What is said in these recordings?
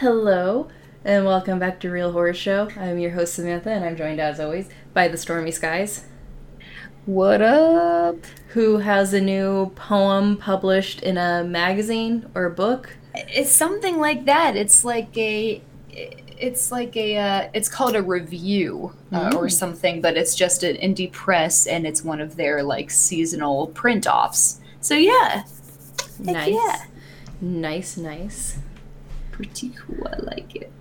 Hello, and welcome back to Real Horror Show. I'm your host, Samantha, and I'm joined, as always, by the Stormy Skies, What up? who has a new poem published in a magazine or book. It's something like that. It's like a it's like a uh, it's called a review uh, or Mm. something, but it's just an indie press and it's one of their like seasonal print offs. So yeah, Nice. yeah. Nice, nice. Pretty cool. I like it.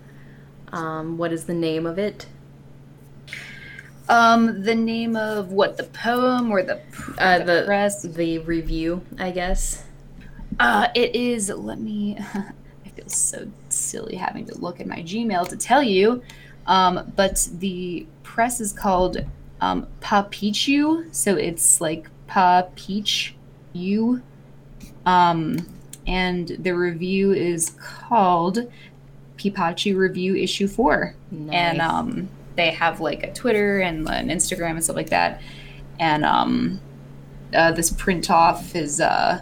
Um, what is the name of it? Um, the name of what the poem or the, Uh, the the press? the review, I guess. Uh, it is. Let me. I feel so silly having to look at my Gmail to tell you. Um, but the press is called um, Papichu, so it's like Pa Peach U. Um, and the review is called Pipachi Review Issue Four Nice. and um, they have like a Twitter and an Instagram and stuff like that. And um, uh, this print off is uh,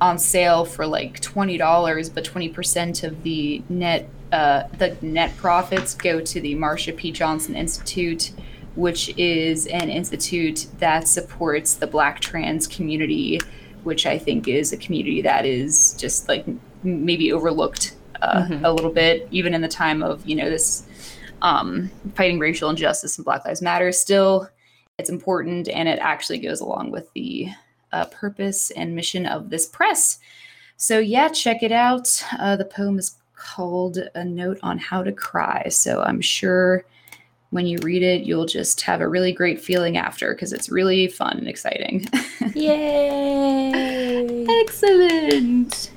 on sale for like twenty dollars, but twenty percent of the net uh, the net profits go to the Marsha P. Johnson Institute, which is an institute that supports the Black trans community, which I think is a community that is just like maybe overlooked uh, Mhm. a little bit, even in the time of you know this um, fighting racial injustice and Black Lives Matter. Still, it's important, and it actually goes along with the uh, purpose and mission of this press. So yeah, check it out. Uh, the poem is called "A Note on How to Cry." So I'm sure when you read it, you'll just have a really great feeling after because it's really fun and exciting. Yay! Excellent. So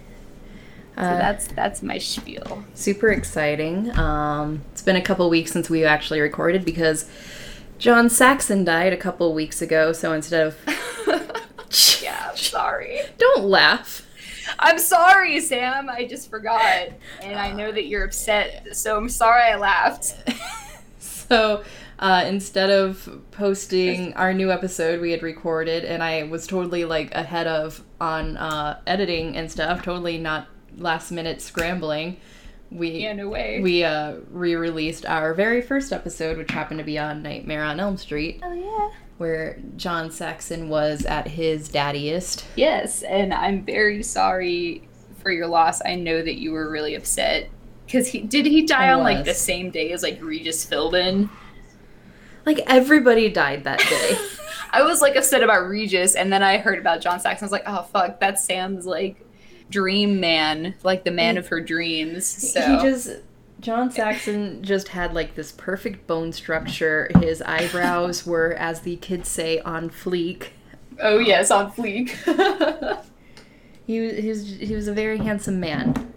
Uh, that's that's my spiel. super exciting. Um, it's been a couple weeks since we actually recorded because John Saxon died a couple weeks ago. So instead of yeah, I'm sorry. don't laugh. I'm sorry, Sam. I just forgot, and I know that you're upset. So I'm sorry I laughed. So uh, instead of posting our new episode we had recorded, and I was totally like ahead of on uh, editing and stuff, totally not last minute scrambling. We Yeah, no way. we uh, re-released our very first episode, which happened to be on Nightmare on Elm Street, oh yeah. where John Saxon was at his daddiest. Yes, and I'm very sorry for your loss. I know that you were really upset because he did he die I on like the same day as like Regis Philbin. Like everybody died that day. I was like upset about Regis, and then I heard about John Saxon. I was like, oh fuck, that's Sam's like dream man, like the man of her dreams. So He just John Saxon just had like this perfect bone structure. His eyebrows were, as the kids say, on fleek. oh yes, on fleek. He was he was, he was a very handsome man.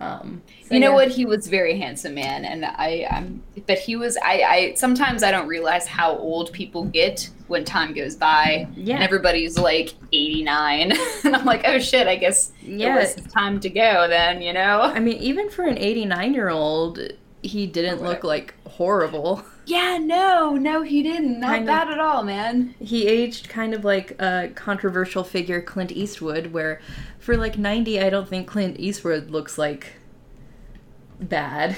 Um, so you know yeah. what? He was very handsome man, and I, I'm. But he was. I. I sometimes I don't realize how old people get when time goes by. Yeah. And everybody's like 89, and I'm like, oh shit. I guess Yeah. it was time to go. Then you know. I mean, even for an 89 year old, he didn't look like horrible. Yeah. No. No, he didn't. Not Kind of- bad at all, man. He aged kind of like a controversial figure, Clint Eastwood, where for like 90, I don't think Clint Eastwood looks like bad.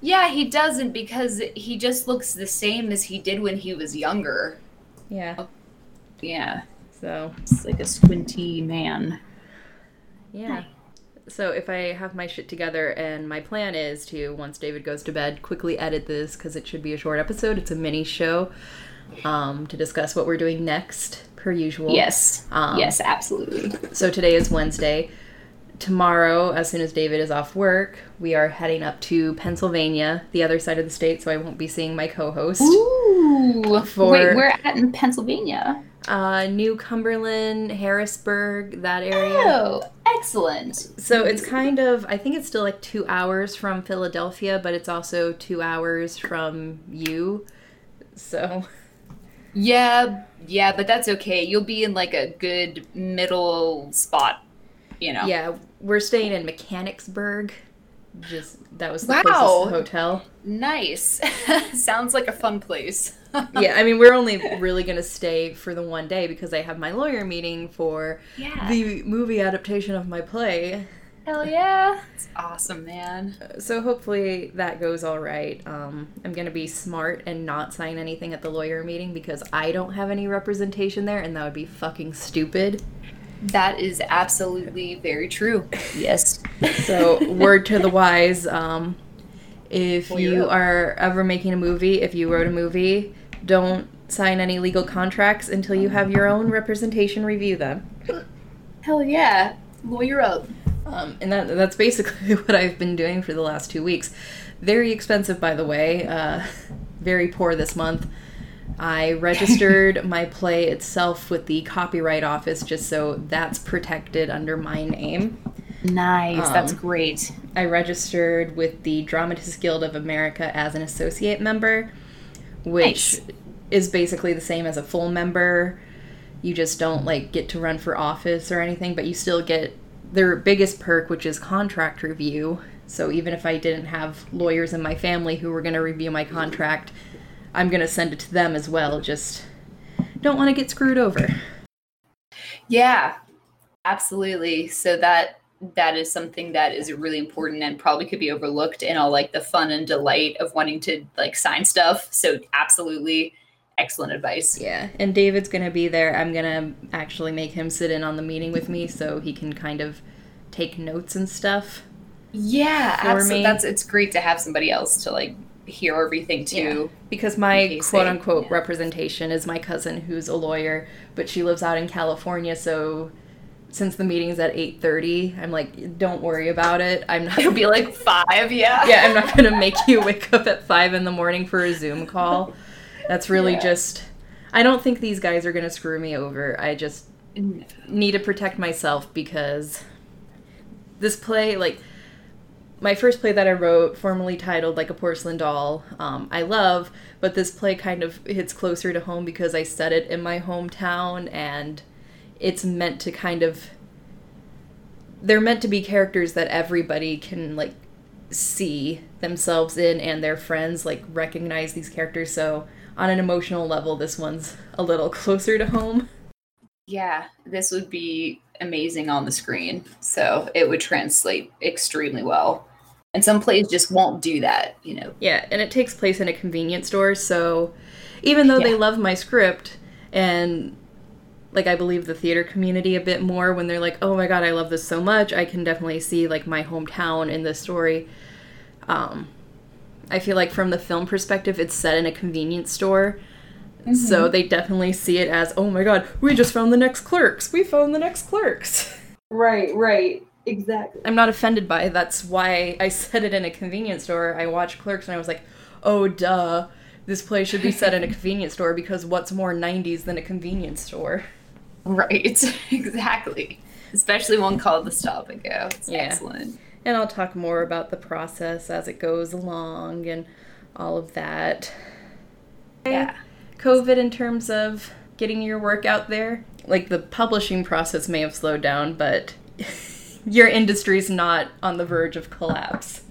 Yeah, he doesn't because he just looks the same as he did when he was younger. Yeah. Oh, yeah. So, It's like a squinty man. yeah. So, if I have my shit together, and my plan is to, once David goes to bed, quickly edit this because it should be a short episode. It's a mini show um, to discuss what we're doing next, per usual. Yes. Um, yes, absolutely. So today is Wednesday. Tomorrow, as soon as David is off work, we are heading up to Pennsylvania, the other side of the state, so I won't be seeing my co-host. Ooh. For- Wait, we're at in Pennsylvania. Uh, New Cumberland, Harrisburg, that area. Oh, excellent. So it's kind of, I think it's still like two hours from Philadelphia, but it's also two hours from you. So Yeah, yeah, but that's okay. You'll be in like a good middle spot, you know. yeah, we're staying in Mechanicsburg. Just that was the Wow. closest hotel. Nice. Sounds like a fun place. yeah, I mean, we're only really going to stay for the one day because I have my lawyer meeting for Yeah. the movie adaptation of my play. Hell yeah. It's awesome, man. So hopefully that goes all right. Um, I'm gonna be smart and not sign anything at the lawyer meeting because I don't have any representation there, and that would be fucking stupid. That is absolutely very true. Yes. So word to the wise. Um, if Well, you you're are ever making a movie, if you wrote a movie, don't sign any legal contracts until you have your own representation review them. Hell yeah. Lawyer up. Um, and that, that's basically what I've been doing for the last two weeks. Very expensive, by the way. Uh, very poor this month. I registered my play itself with the Copyright Office just so that's protected under my name. Nice. That's Um, great. I registered with the Dramatists Guild of America as an associate member, which Nice. is basically the same as a full member. You just don't like get to run for office or anything, but you still get their biggest perk, which is contract review. So even if I didn't have lawyers in my family who were going to review my contract, I'm going to send it to them as well. Just don't want to get screwed over. Yeah. Absolutely. So that that is something that is really important and probably could be overlooked in all like the fun and delight of wanting to like sign stuff. So absolutely excellent advice. Yeah, and David's gonna be there. I'm gonna actually make him sit in on the meeting with me so he can kind of take notes and stuff. Yeah, absolutely. me. That's it's great to have somebody else to like hear everything too. Because my quote unquote yeah. representation is my cousin who's a lawyer, but she lives out in California, so since the meeting's at 8:30, I'm like, don't worry about it. I'm not It'll be like five, yeah. Yeah, I'm not gonna make you wake up at five in the morning for a Zoom call. That's really Yeah. just I don't think these guys are gonna screw me over. I just No. need to protect myself because this play like my first play that i wrote formerly titled like a porcelain doll um, i love but this play kind of hits closer to home because i set it in my hometown and it's meant to kind of they're meant to be characters that everybody can like see themselves in and their friends like recognize these characters so on an emotional level this one's a little closer to home Yeah, this would be amazing on the screen. So it would translate extremely well. And some plays just won't do that, you know. Yeah, and it takes place in a convenience store, so even though they love my script and like I believe the theater community a bit more when they're like, "Oh my god, I love this so much." I can definitely see like my hometown in this story. Um I feel like from the film perspective, it's set in a convenience store. So they definitely see it as, "Oh my god, we just found the next clerks. We found the next clerks." Right, right. Exactly. I'm not offended by it. That's why I said it in a convenience store. I watched Clerks and I was like, oh, duh. This play should be set in a convenience store because what's more 90s than a convenience store? Right. exactly. Especially one called the stop and go. It's Yeah. excellent. And I'll talk more about the process as it goes along and all of that. Yeah. COVID in terms of getting your work out there. Like the publishing process may have slowed down, but your industry's not on the verge of collapse.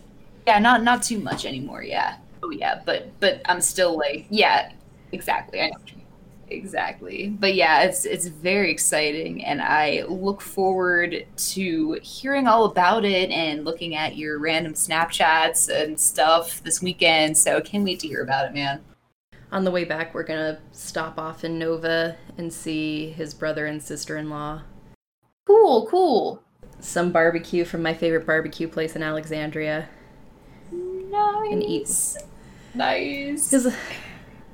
Yeah, not not too much anymore, yeah. Oh yeah, but but I'm still like yeah, exactly. I know what you mean. Exactly. But yeah, it's it's very exciting and I look forward to hearing all about it and looking at your random Snapchats and stuff this weekend. So can't wait to hear about it, man. On the way back, we're gonna stop off in Nova and see his brother and sister in law. Cool, cool. Some barbecue from my favorite barbecue place in Alexandria. Nice. And eat. Nice. Because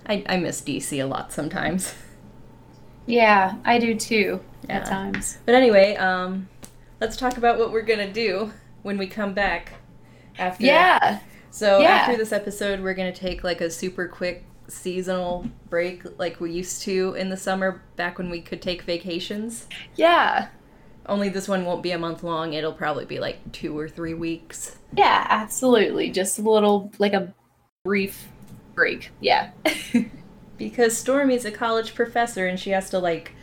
I, I miss DC a lot sometimes. Yeah, I do too Yeah. at times. But anyway, um, let's talk about what we're gonna do when we come back. After Yeah. So Yeah. after this episode, we're gonna take like a super quick seasonal break, like we used to in the summer, back when we could take vacations. Yeah. Only this one won't be a month long. It'll probably be like two or three weeks. Yeah, absolutely. Just a little, like a brief break. Yeah. Because Stormy's a college professor and she has to like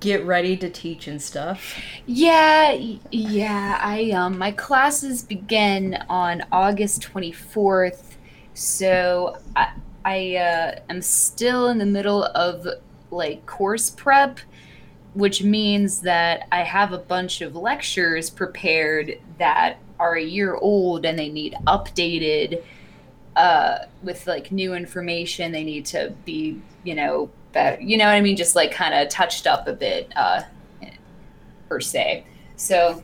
get ready to teach and stuff. yeah, yeah. I um, my classes begin on August twenty fourth, so I I uh, am still in the middle of like course prep, which means that I have a bunch of lectures prepared that are a year old and they need updated uh, with like new information. They need to be, you know, better, you know what I mean? Just like kind of touched up a bit, uh, per se. So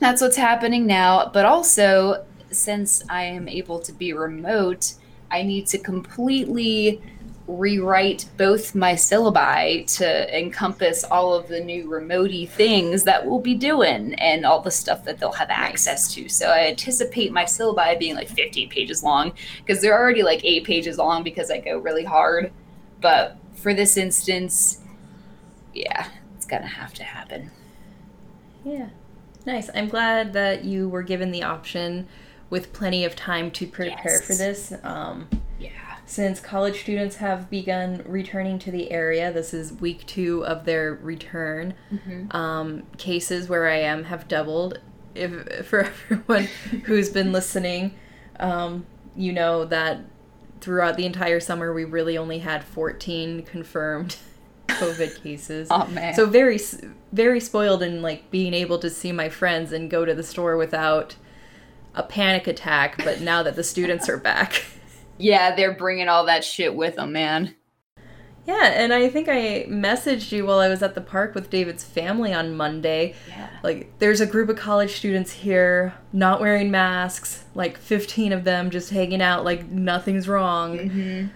that's what's happening now. But also, since I am able to be remote, I need to completely rewrite both my syllabi to encompass all of the new remotey things that we'll be doing and all the stuff that they'll have access to. So I anticipate my syllabi being like 15 pages long because they're already like eight pages long because I go really hard. But for this instance, yeah, it's gonna have to happen. Yeah. Nice. I'm glad that you were given the option with plenty of time to prepare Yes. for this. Um. Since college students have begun returning to the area, this is week two of their return. Um, cases where I am have doubled. If for everyone who's been listening, um, you know that throughout the entire summer we really only had 14 confirmed COVID cases. Oh man. So very, very spoiled in like being able to see my friends and go to the store without a panic attack. But now that the students are back, yeah, they're bringing all that shit with them, man. yeah. And I think I messaged you while I was at the park with David's family on Monday. Yeah. Like, there's a group of college students here, not wearing masks. Like 15 of them just hanging out, like nothing's wrong. Mm-hmm.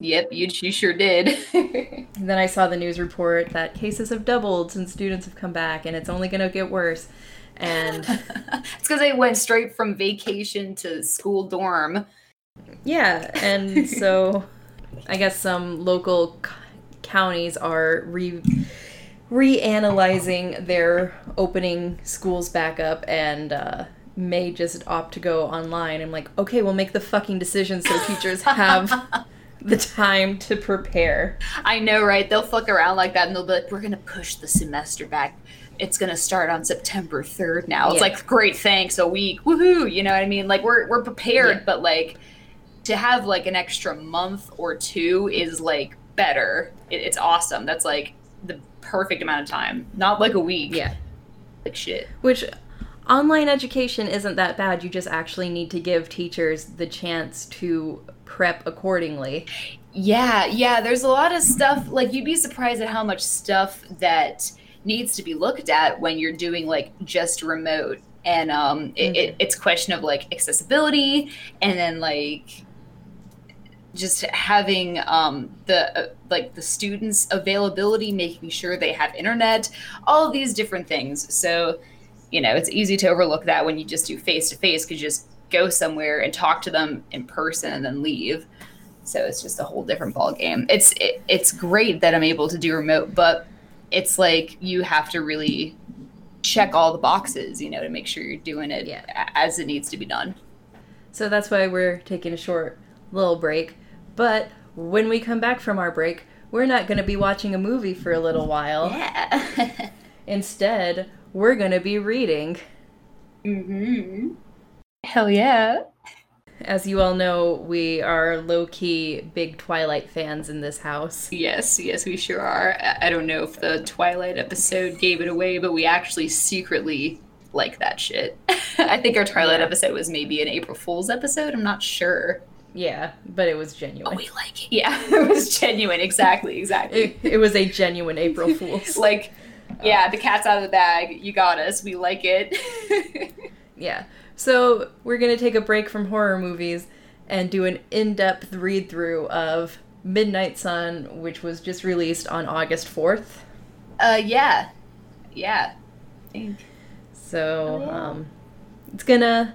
Yep, you, you sure did. Then I saw the news report that cases have doubled since students have come back, and it's only going to get worse. And it's because they went straight from vacation to school dorm. Yeah, and so I guess some local c- counties are re reanalyzing their opening schools back up and uh, may just opt to go online. I'm like, okay, we'll make the fucking decision so teachers have the time to prepare. I know, right? They'll fuck around like that and they'll be like, we're going to push the semester back. It's going to start on September 3rd now. It's like, great, thanks, a week. Woohoo. You know what I mean? Like, we're, we're prepared, Yeah. but like, to have like an extra month or two is like better. It, it's awesome. That's like the perfect amount of time. Not like a week. Yeah. Like shit. Which online education isn't that bad. You just actually need to give teachers the chance to prep accordingly. Yeah, yeah, there's a lot of stuff like you'd be surprised at how much stuff that needs to be looked at when you're doing like just remote. And um it, it, it's question of like accessibility and then like just having um the uh, like the students availability making sure they have internet all these different things so you know it's easy to overlook that when you just do face to face because you just go somewhere and talk to them in person and then leave so it's just a whole different ball game it's it, it's great that i'm able to do remote but it's like you have to really check all the boxes you know to make sure you're doing it Yeah. as it needs to be done So that's why we're taking a short little break. But when we come back from our break, we're not going to be watching a movie for a little while. yeah Instead, we're going to be reading. mm-hmm. hell yeah As you all know, we are low key big Twilight fans in this house. Yes, yes, we sure are. I- I don't know if the Twilight episode gave it away, but we actually secretly like that shit. I think our Twilight Yeah. episode was maybe an April Fool's episode. I'm not sure. Yeah, but it was genuine. We like it. Yeah, it was genuine. Exactly, exactly. It, it was a genuine April Fool's. like, yeah, the cat's out of the bag. You got us. We like it. Yeah. So we're gonna take a break from horror movies and do an in-depth read-through of Midnight Sun, which was just released on August fourth. uh, yeah, yeah. So Oh, um, it's gonna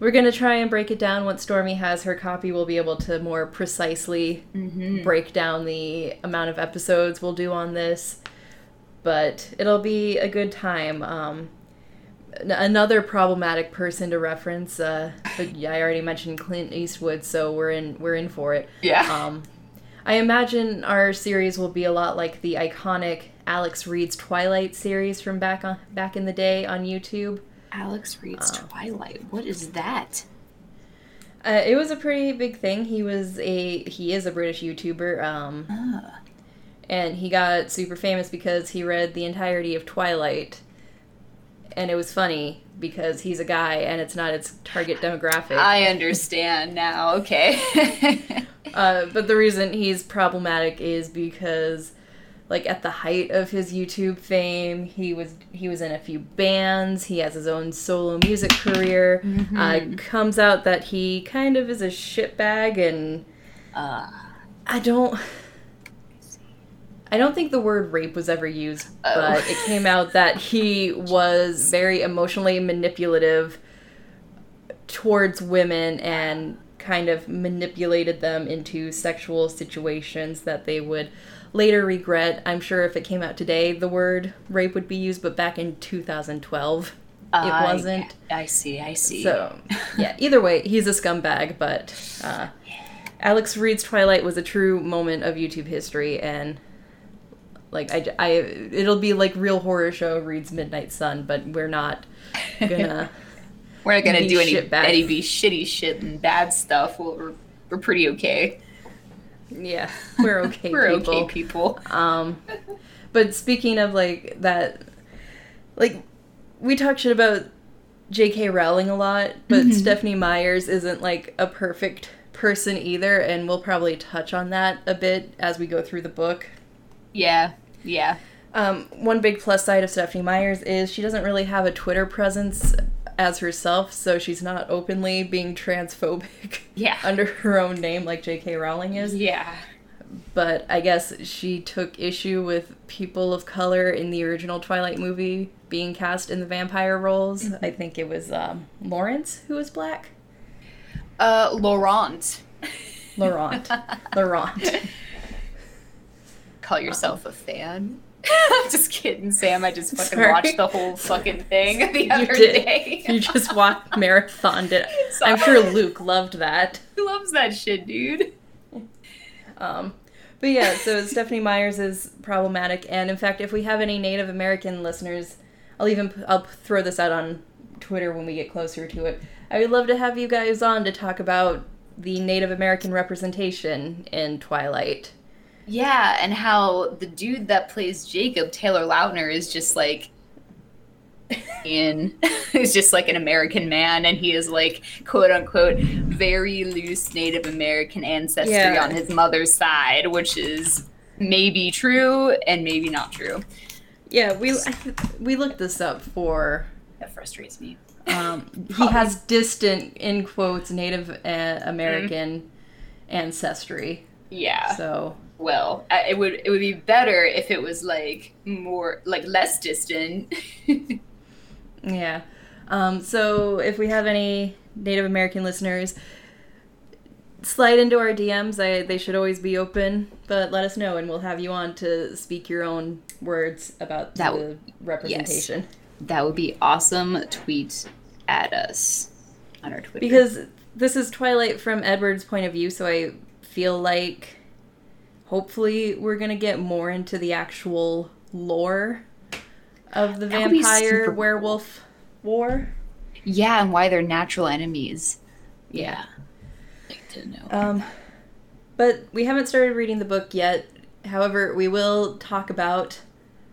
we're gonna try and break it down. Once Stormy has her copy, we'll be able to more precisely Mhm. break down the amount of episodes we'll do on this. But it'll be a good time. Um, another problematic person to reference. Uh, but yeah, I already mentioned Clint Eastwood, so we're in we're in for it. Yeah. Um, I imagine our series will be a lot like the iconic Alex Reads Twilight series from back on back in the day on YouTube. Alex reads Twilight. What is that? Uh, it was a pretty big thing. He was a he is a British YouTuber, um, Ah. and he got super famous because he read the entirety of Twilight. and it was funny because he's a guy and it's not its target demographic. I understand now. Okay. uh, but the reason he's problematic is because like at the height of his YouTube fame, he was he was in a few bands. He has his own solo music career. Mm-hmm. Uh, comes out that he kind of is a shitbag, and uh, I don't. I don't think the word rape was ever used, Oh. but it came out that he was very emotionally manipulative towards women and kind of manipulated them into sexual situations that they would later regret. I'm sure if it came out today, the word rape would be used, but back in 2012, I- it wasn't. I see. I see. So, yeah, either way, he's a scumbag, but uh, Alex Reads Twilight was a true moment of YouTube history, and like I, I, it'll be like real horror show Reed's Midnight Sun, but we're not gonna. We're not gonna do any any be shitty shit and bad stuff. Well, we're we're pretty okay. Yeah, we're okay. we're people. okay, people. Um, but speaking of like that, like we talk shit about J.K. Rowling a lot, but Mm-hmm. Stephenie Meyers isn't like a perfect person either, and we'll probably touch on that a bit as we go through the book. Yeah, yeah. Um, one big plus side of Stephenie Meyers is she doesn't really have a Twitter presence as herself, so she's not openly being transphobic Yeah. under her own name like J.K. Rowling is. Yeah. But I guess she took issue with people of color in the original Twilight movie being cast in the vampire roles. I think it was um, Lawrence who was black. Uh, Laurent. Laurent. Laurent. Call yourself a fan? I'm just kidding, Sam. I just fucking Sorry. watched the whole fucking thing the other did. day. You just watched marathoned it. I'm sure Luke loved that. Who loves that shit, dude? Um, but yeah, so Stephenie Meyers is problematic, and in fact, if we have any Native American listeners, I'll even I'll throw this out on Twitter when we get closer to it. I would love to have you guys on to talk about the Native American representation in Twilight. Yeah, and how the dude that plays Jacob, Taylor Lautner, is just like in is just like an American man and he is like quote unquote very loose Native American ancestry Yeah. on his mother's side, which is maybe true and maybe not true. Yeah, we we looked this up for. That frustrates me. Um, he has distant, in quotes, Native uh, American Mm-hmm. ancestry. Yeah. So well, it would it would be better if it was like more like less distant. Yeah. Um, so if we have any Native American listeners, slide into our DMs. I, they should always be open, but let us know and we'll have you on to speak your own words about That the w- representation. that would be awesome. Tweet at us on our Twitter. Because this is Twilight from Edward's point of view, so I feel like hopefully we're going to get more into the actual lore of the That vampire super cool. werewolf war. Yeah, and why they're natural enemies. Yeah. Like to know. Um, but we haven't started reading the book yet. However, we will talk about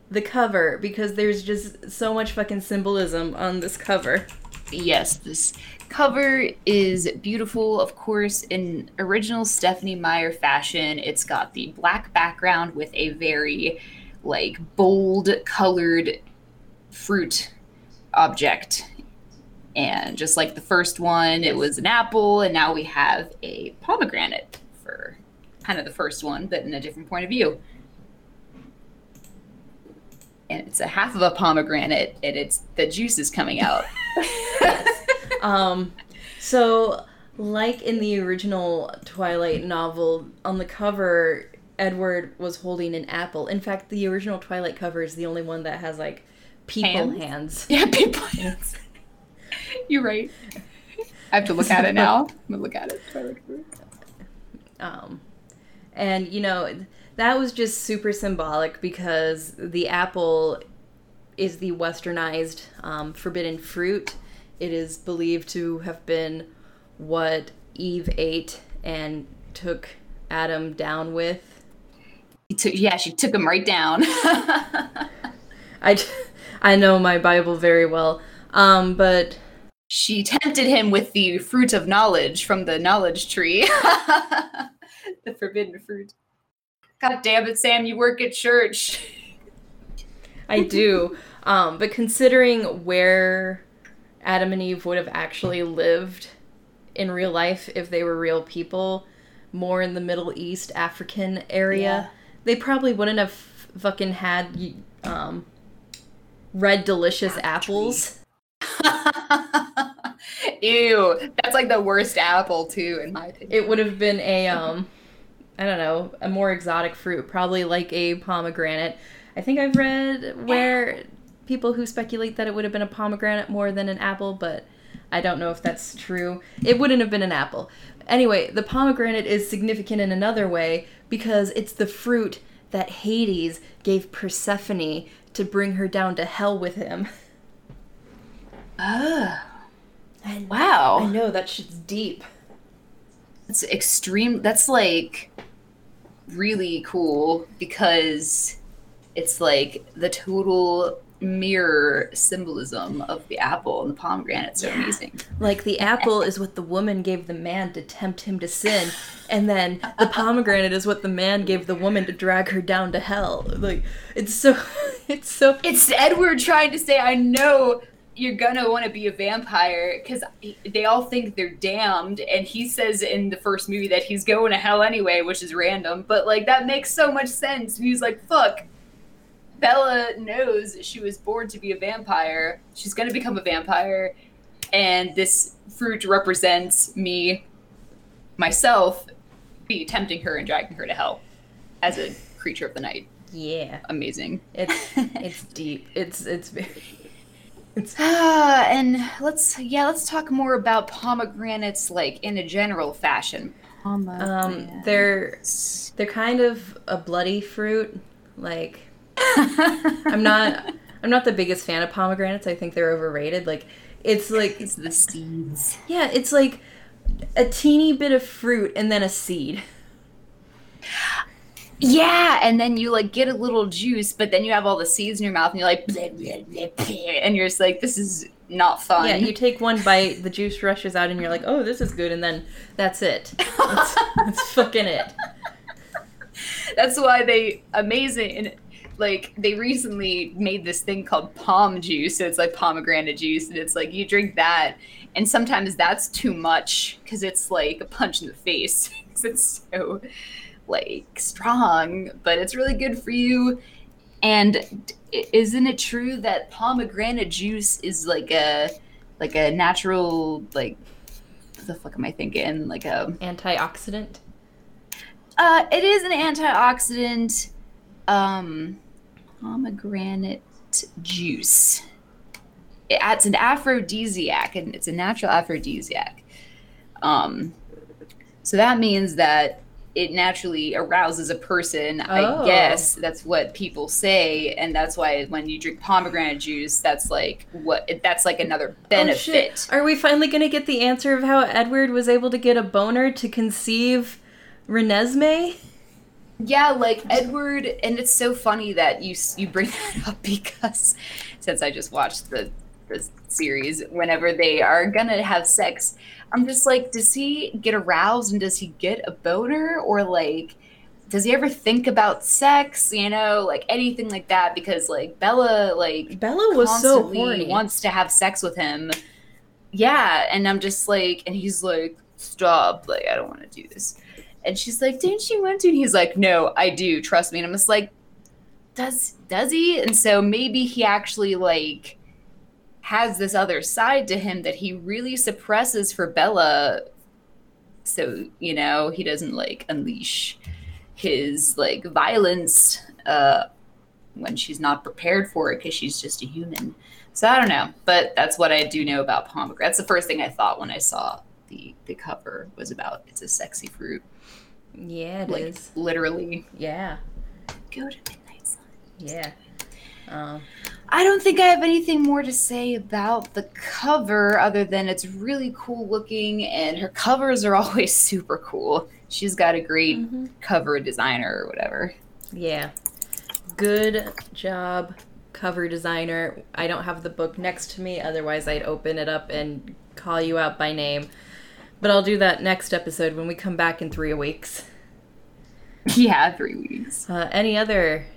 the cover because there's just so much fucking symbolism on this cover. yes, this cover is beautiful, of course, in original Stephenie Meyer fashion. It's got the black background with a very like bold colored fruit object. And just like the first one, it was an apple, and now we have a pomegranate for kind of the first one, but in a different point of view. And it's a half of a pomegranate, and it's the juice is coming out. Um, so, like in the original Twilight novel, on the cover, Edward was holding an apple. In fact, the original Twilight cover is the only one that has like people Hands? hands. Yeah, people. Hands. You're right. I have to look at it now. I'm gonna look at it. Um, and you know that was just super symbolic because the apple is the westernized um, forbidden fruit. It is believed to have been what Eve ate and took Adam down with. Took, yeah, she took him right down. I, I know my Bible very well. Um, but She tempted him with the fruit of knowledge from the knowledge tree. the forbidden fruit. God damn it, Sam, you work at church. I do. Um, but considering where Adam and Eve would have actually lived in real life if they were real people, more in the Middle East, African area, Yeah. they probably wouldn't have fucking had um, red delicious apples. Ew, that's like the worst apple too, in my opinion. It would have been a um, I don't know, a more exotic fruit, probably like a pomegranate. I think I've read where people who speculate that it would have been a pomegranate more than an apple, but I don't know if that's true. It wouldn't have been an apple. Anyway, the pomegranate is significant in another way because it's the fruit that Hades gave Persephone to bring her down to hell with him. Ah. Oh, I wow. I know that shit's deep. That's extreme. That's like really cool because it's like the total mirror symbolism of the apple and the pomegranate. So Yeah. amazing. Like the apple is what the woman gave the man to tempt him to sin, and then the pomegranate is what the man gave the woman to drag her down to hell. Like it's so, it's so. It's Edward trying to say, I know you're gonna want to be a vampire because they all think they're damned. And he says in the first movie that he's going to hell anyway, which is random. But like, that makes so much sense. He's like, fuck. Bella knows she was born to be a vampire. She's gonna become a vampire. And this fruit represents me, myself, be tempting her and dragging her to hell as a creature of the night. Yeah, Amazing. it's it's deep. It's it's very. It's Ah, and let's yeah, let's talk more about pomegranates like in a general fashion. um they're they're kind of a bloody fruit. Like I'm not I'm not the biggest fan of pomegranates. I think they're overrated. Like it's like it's the seeds. yeah, it's like a teeny bit of fruit and then a seed. Yeah, and then you like get a little juice, but then you have all the seeds in your mouth, and you're like, bleh, bleh, bleh, bleh, and you're just like, this is not fun. Yeah, you take one bite, the juice rushes out, and you're like, "Oh, this is good," and then that's it. That's, that's fucking it. That's why they amazing. Like they recently made this thing called POM juice. So it's like pomegranate juice, and it's like you drink that, and sometimes that's too much because it's like a punch in the face 'cause it's so like strong. But it's really good for you. And isn't it true that pomegranate juice is like a like a natural like what the fuck am I thinking? Like a Antioxidant. uh, it is an antioxidant. Um, pomegranate juice. It's an aphrodisiac, and it's a natural aphrodisiac. Um, so that means that it naturally arouses a person. Oh. I guess that's what people say, and that's why when you drink pomegranate juice, that's like what that's like another Oh, benefit. shit. Are we finally gonna get the answer of how Edward was able to get a boner to conceive Renesmee? Yeah, like Edward, and it's so funny that you you bring that up because since I just watched the the series, whenever they are gonna have sex, I'm just like, does he get aroused and does he get a boner or like? Does he ever think about sex? You know, like anything like that? Because like Bella, like Bella was so horny. wants to have sex with him. Yeah, and I'm just like, and he's like, stop, like I don't want to do this. And she's like, didn't you want to? And he's like, no, I do, trust me. And I'm just like, does does he? And so maybe he actually like has this other side to him that he really suppresses for Bella. So you know he doesn't like unleash his like violence uh, when she's not prepared for it because she's just a human. So I don't know, but that's what I do know about pomegranate. That's the first thing I thought when I saw the the cover was about it's a sexy fruit, yeah, it is. like literally. Yeah, Go to midnight sun. yeah. Um, I don't think I have anything more to say about the cover other than it's really cool looking and her covers are always super cool. She's got a great mhm. cover designer or whatever. Yeah. Good job, cover designer. I don't have the book next to me, otherwise, I'd open it up and call you out by name. But I'll do that next episode when we come back in three weeks. Yeah, three weeks. Uh, any other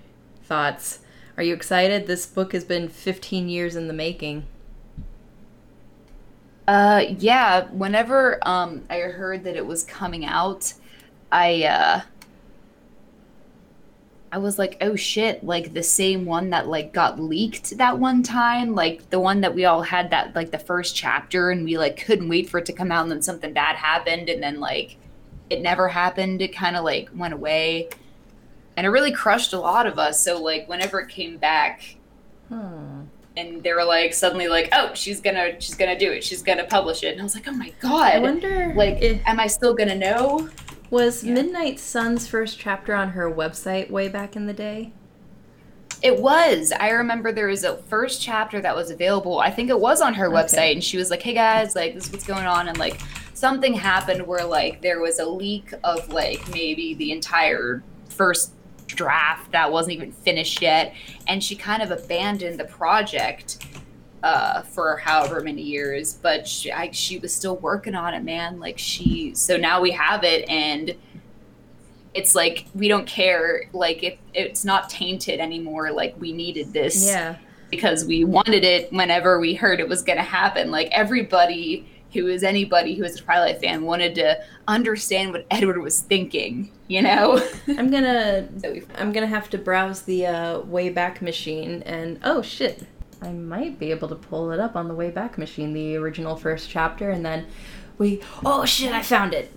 thoughts? Are you excited? This book has been 15 years in the making. Uh, yeah. Whenever um I heard that it was coming out, I uh I was like, oh shit, like the same one that like got leaked that one time, like the one that we all had that like the first chapter and we like couldn't wait for it to come out and then something bad happened and then like it never happened. It kind of like went away. And it really crushed a lot of us. So like whenever it came back, Hmm. and they were like suddenly like, oh, she's gonna she's gonna do it. She's gonna publish it. And I was like, oh my god. I wonder, like, if, am I still gonna know? Was yeah. Midnight Sun's first chapter on her website way back in the day? It was. I remember there was a first chapter that was available. I think it was on her Okay. website, and she was like, "Hey guys, like this is what's going on," and like something happened where like there was a leak of like maybe the entire first draft that wasn't even finished yet, and she kind of abandoned the project uh, for however many years. But she, I, she was still working on it, man. Like she, so now we have it, and it's like we don't care like if it's not tainted anymore like we needed this Yeah. because we wanted it whenever we heard it was going to happen like everybody who is anybody who is a twilight fan wanted to understand what edward was thinking you know I'm gonna so I'm gonna have to browse the uh, Wayback Machine and oh shit, I might be able to pull it up on the Wayback Machine, the original first chapter, and then we oh shit, I found it.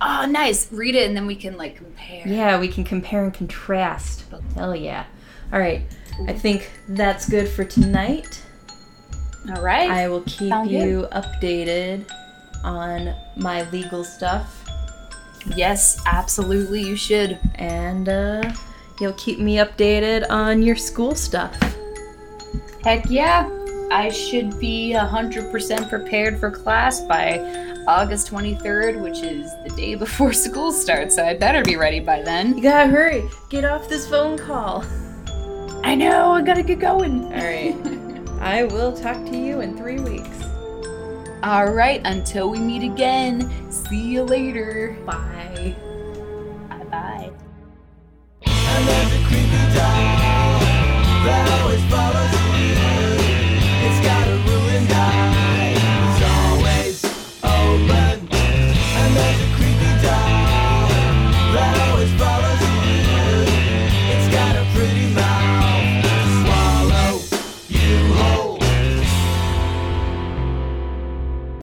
oh nice read it and then we can like compare Yeah, we can compare and contrast. Hell yeah! All right, I think that's good for tonight. all right I will keep Sound good. you updated on my legal stuff, yes absolutely you should and uh, you'll keep me updated on your school stuff. Heck yeah. I should be 100% prepared for class by August 23rd, which is the day before school starts, so I better be ready by then. You gotta hurry. Get off this phone call. I know, I gotta get going. All right. I will talk to you in three weeks. All right, until we meet again, see you later. Bye. Bye bye.